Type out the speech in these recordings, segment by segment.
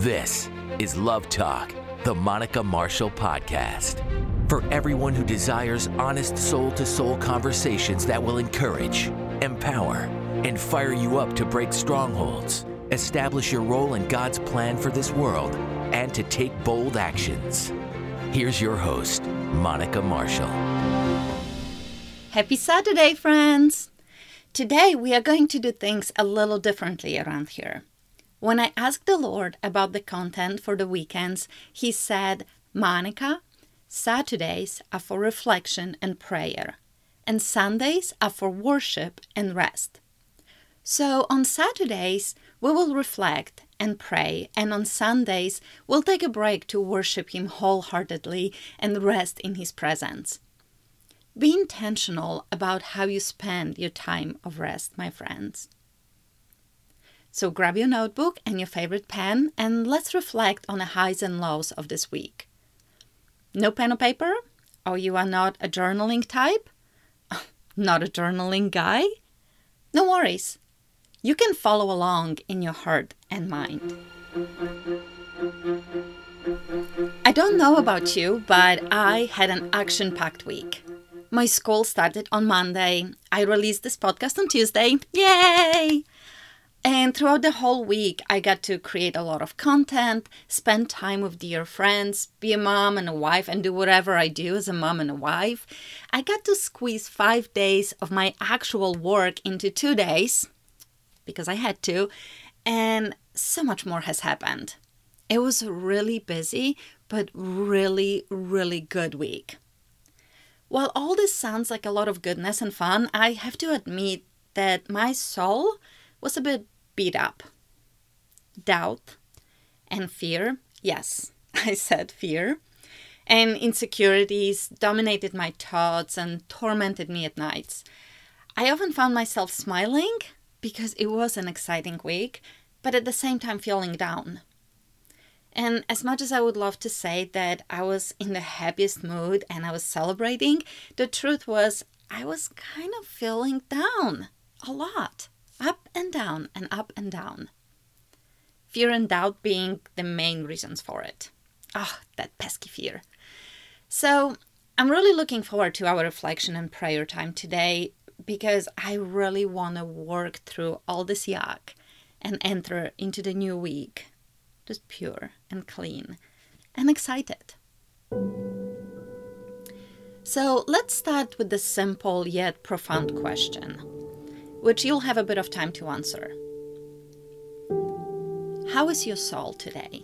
This is Love Talk, the Monica Marshall Podcast. For everyone who desires honest soul to soul conversations that will encourage, empower, and fire you up to break strongholds, establish your role in God's plan for this world, and to take bold actions. Here's your host, Monica Marshall. Happy Saturday, friends! Today we are going to do things a little differently around here. When I asked the Lord about the content for the weekends, He said, Monica, Saturdays are for reflection and prayer, and Sundays are for worship and rest. So on Saturdays, we will reflect and pray, and on Sundays, we'll take a break to worship Him wholeheartedly and rest in His presence. Be intentional about how you spend your time of rest, my friends. So grab your notebook and your favorite pen and let's reflect on the highs and lows of this week. No pen or paper? Or you are not a journaling type? Not a journaling guy? No worries. You can follow along in your heart and mind. I don't know about you, but I had an action packed week. My school started on Monday. I released this podcast on Tuesday. Yay! And throughout the whole week, I got to create a lot of content, spend time with dear friends, be a mom and a wife, and do whatever I do as a mom and a wife. I got to squeeze five days of my actual work into two days because I had to, and so much more has happened. It was a really busy, but really, really good week. While all this sounds like a lot of goodness and fun, I have to admit that my soul was a bit beat up. Doubt and fear, yes, I said fear, and insecurities dominated my thoughts and tormented me at nights. I often found myself smiling because it was an exciting week, but at the same time feeling down. And as much as I would love to say that I was in the happiest mood and I was celebrating, the truth was I was kind of feeling down a lot up and down and up and down. Fear and doubt being the main reasons for it. Ah, oh, that pesky fear. So, I'm really looking forward to our reflection and prayer time today because I really want to work through all this yuck and enter into the new week just pure and clean and excited. So, let's start with the simple yet profound question which you'll have a bit of time to answer. How is your soul today?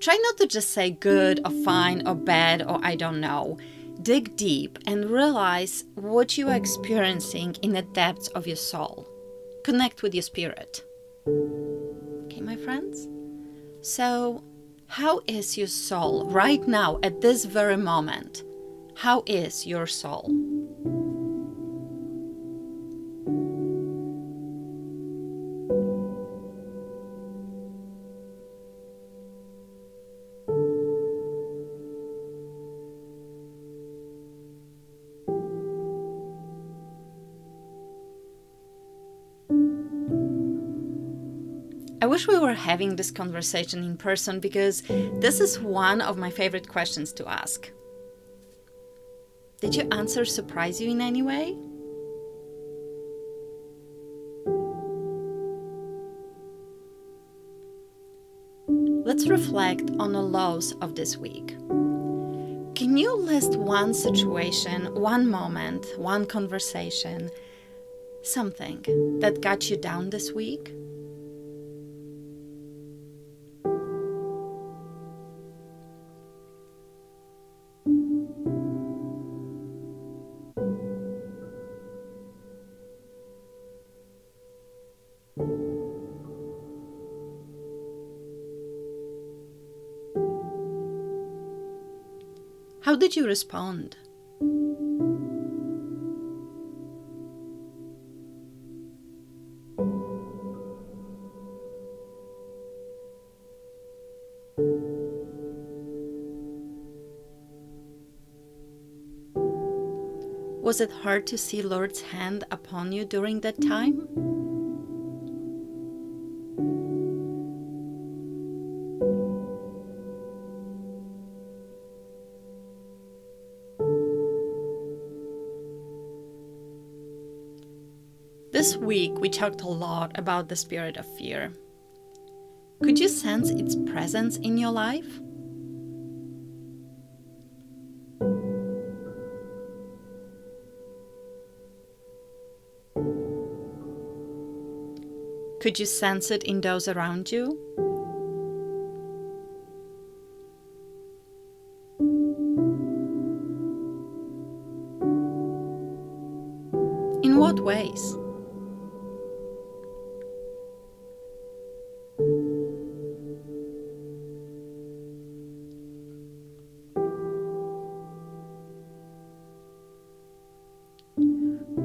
Try not to just say good or fine or bad or I don't know. Dig deep and realize what you are experiencing in the depths of your soul. Connect with your spirit. Okay, my friends? So, how is your soul right now at this very moment? How is your soul? Wish we were having this conversation in person because this is one of my favorite questions to ask. Did your answer surprise you in any way? Let's reflect on the lows of this week. Can you list one situation, one moment, one conversation, something that got you down this week? How did you respond? Was it hard to see Lord's hand upon you during that time? Talked a lot about the spirit of fear. Could you sense its presence in your life? Could you sense it in those around you?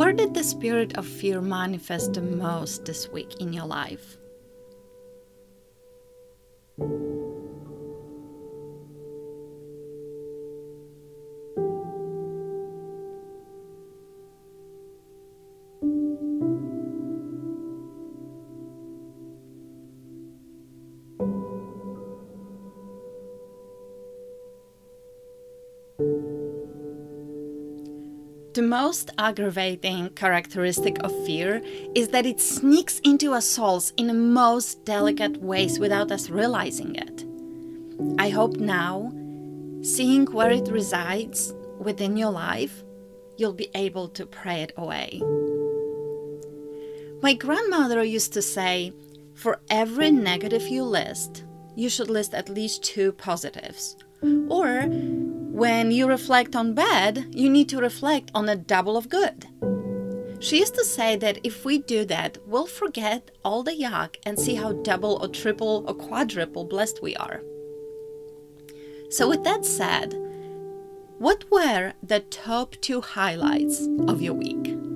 Where did the spirit of fear manifest the most this week in your life? The most aggravating characteristic of fear is that it sneaks into our souls in the most delicate ways without us realizing it. I hope now, seeing where it resides within your life, you'll be able to pray it away. My grandmother used to say, for every negative you list, you should list at least two positives. Or when you reflect on bad, you need to reflect on a double of good. She used to say that if we do that, we'll forget all the yuck and see how double or triple or quadruple blessed we are. So, with that said, what were the top two highlights of your week?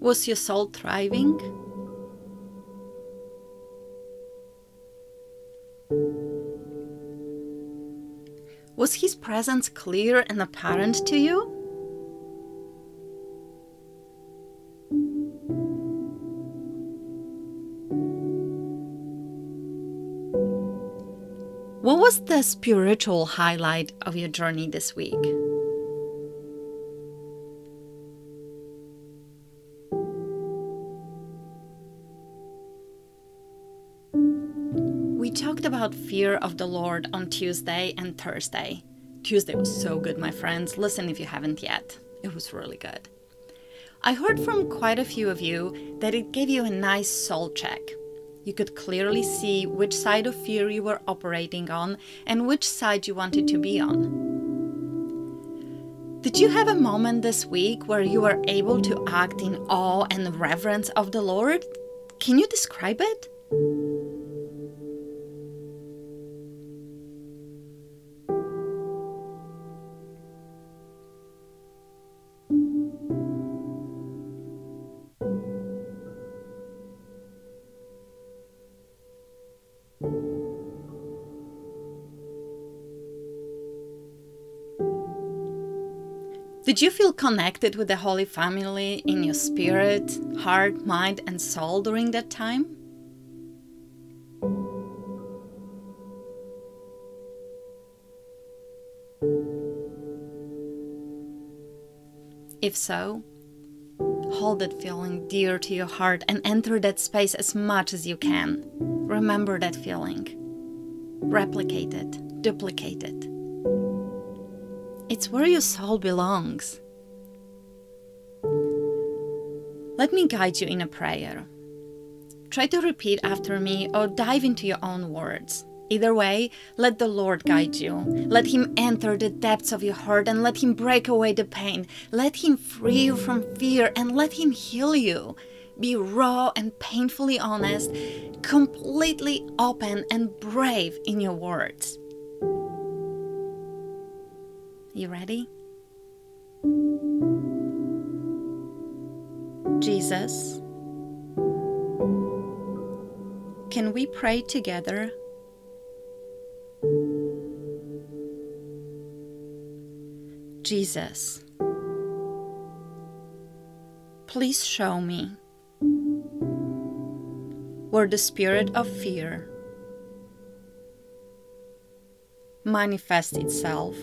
Was your soul thriving? Was his presence clear and apparent to you? What was the spiritual highlight of your journey this week? Fear of the Lord on Tuesday and Thursday. Tuesday was so good, my friends. Listen if you haven't yet, it was really good. I heard from quite a few of you that it gave you a nice soul check. You could clearly see which side of fear you were operating on and which side you wanted to be on. Did you have a moment this week where you were able to act in awe and reverence of the Lord? Can you describe it? Did you feel connected with the Holy Family in your spirit, heart, mind, and soul during that time? If so, hold that feeling dear to your heart and enter that space as much as you can. Remember that feeling. Replicate it, duplicate it. It's where your soul belongs. Let me guide you in a prayer. Try to repeat after me or dive into your own words. Either way, let the Lord guide you. Let Him enter the depths of your heart and let Him break away the pain. Let Him free you from fear and let Him heal you. Be raw and painfully honest, completely open and brave in your words. You ready? Jesus, can we pray together? Jesus, please show me where the spirit of fear manifests itself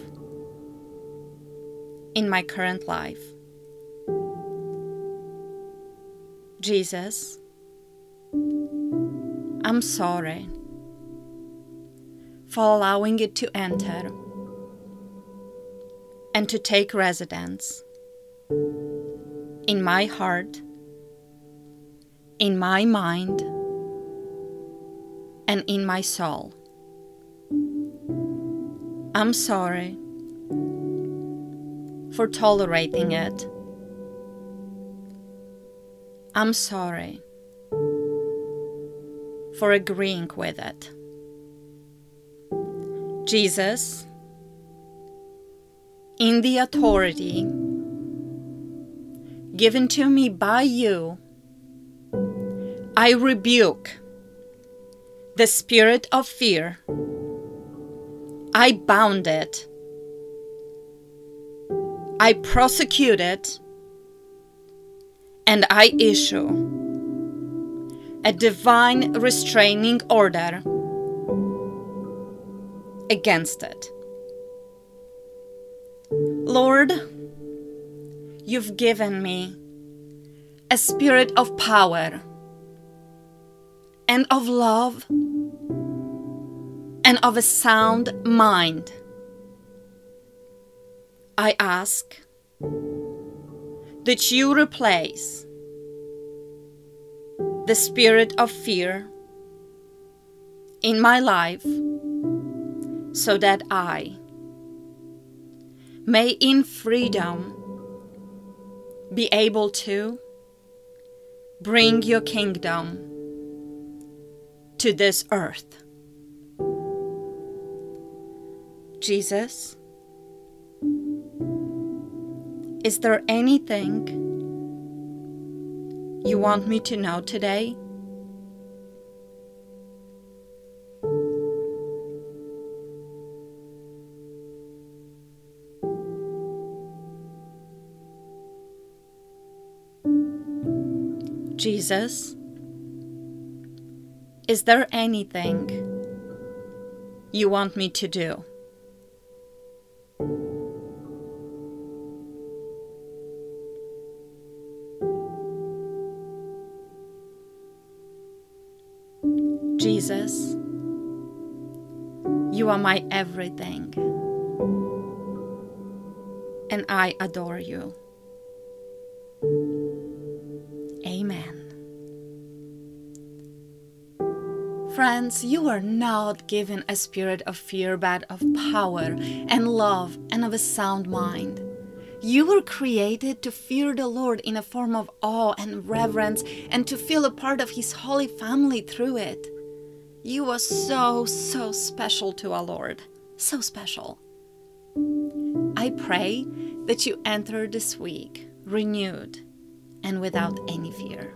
in my current life. Jesus, I'm sorry for allowing it to enter and to take residence in my heart, in my mind, and in my soul. I'm sorry for tolerating it. I'm sorry for agreeing with it. Jesus, in the authority given to me by you, I rebuke the spirit of fear. I bound it. I prosecute it and I issue a divine restraining order against it. Lord, you've given me a spirit of power and of love and of a sound mind. I ask that you replace the spirit of fear in my life so that I may in freedom be able to bring your kingdom to this earth. Jesus, is there anything you want me to know today? Jesus, is there anything you want me to do? Jesus, you are my everything, and I adore you. Amen. Friends, you are not given a spirit of fear, but of power and love and of a sound mind. You were created to fear the Lord in a form of awe and reverence and to feel a part of His holy family through it. You are so, so special to our Lord. So special. I pray that you enter this week renewed and without any fear.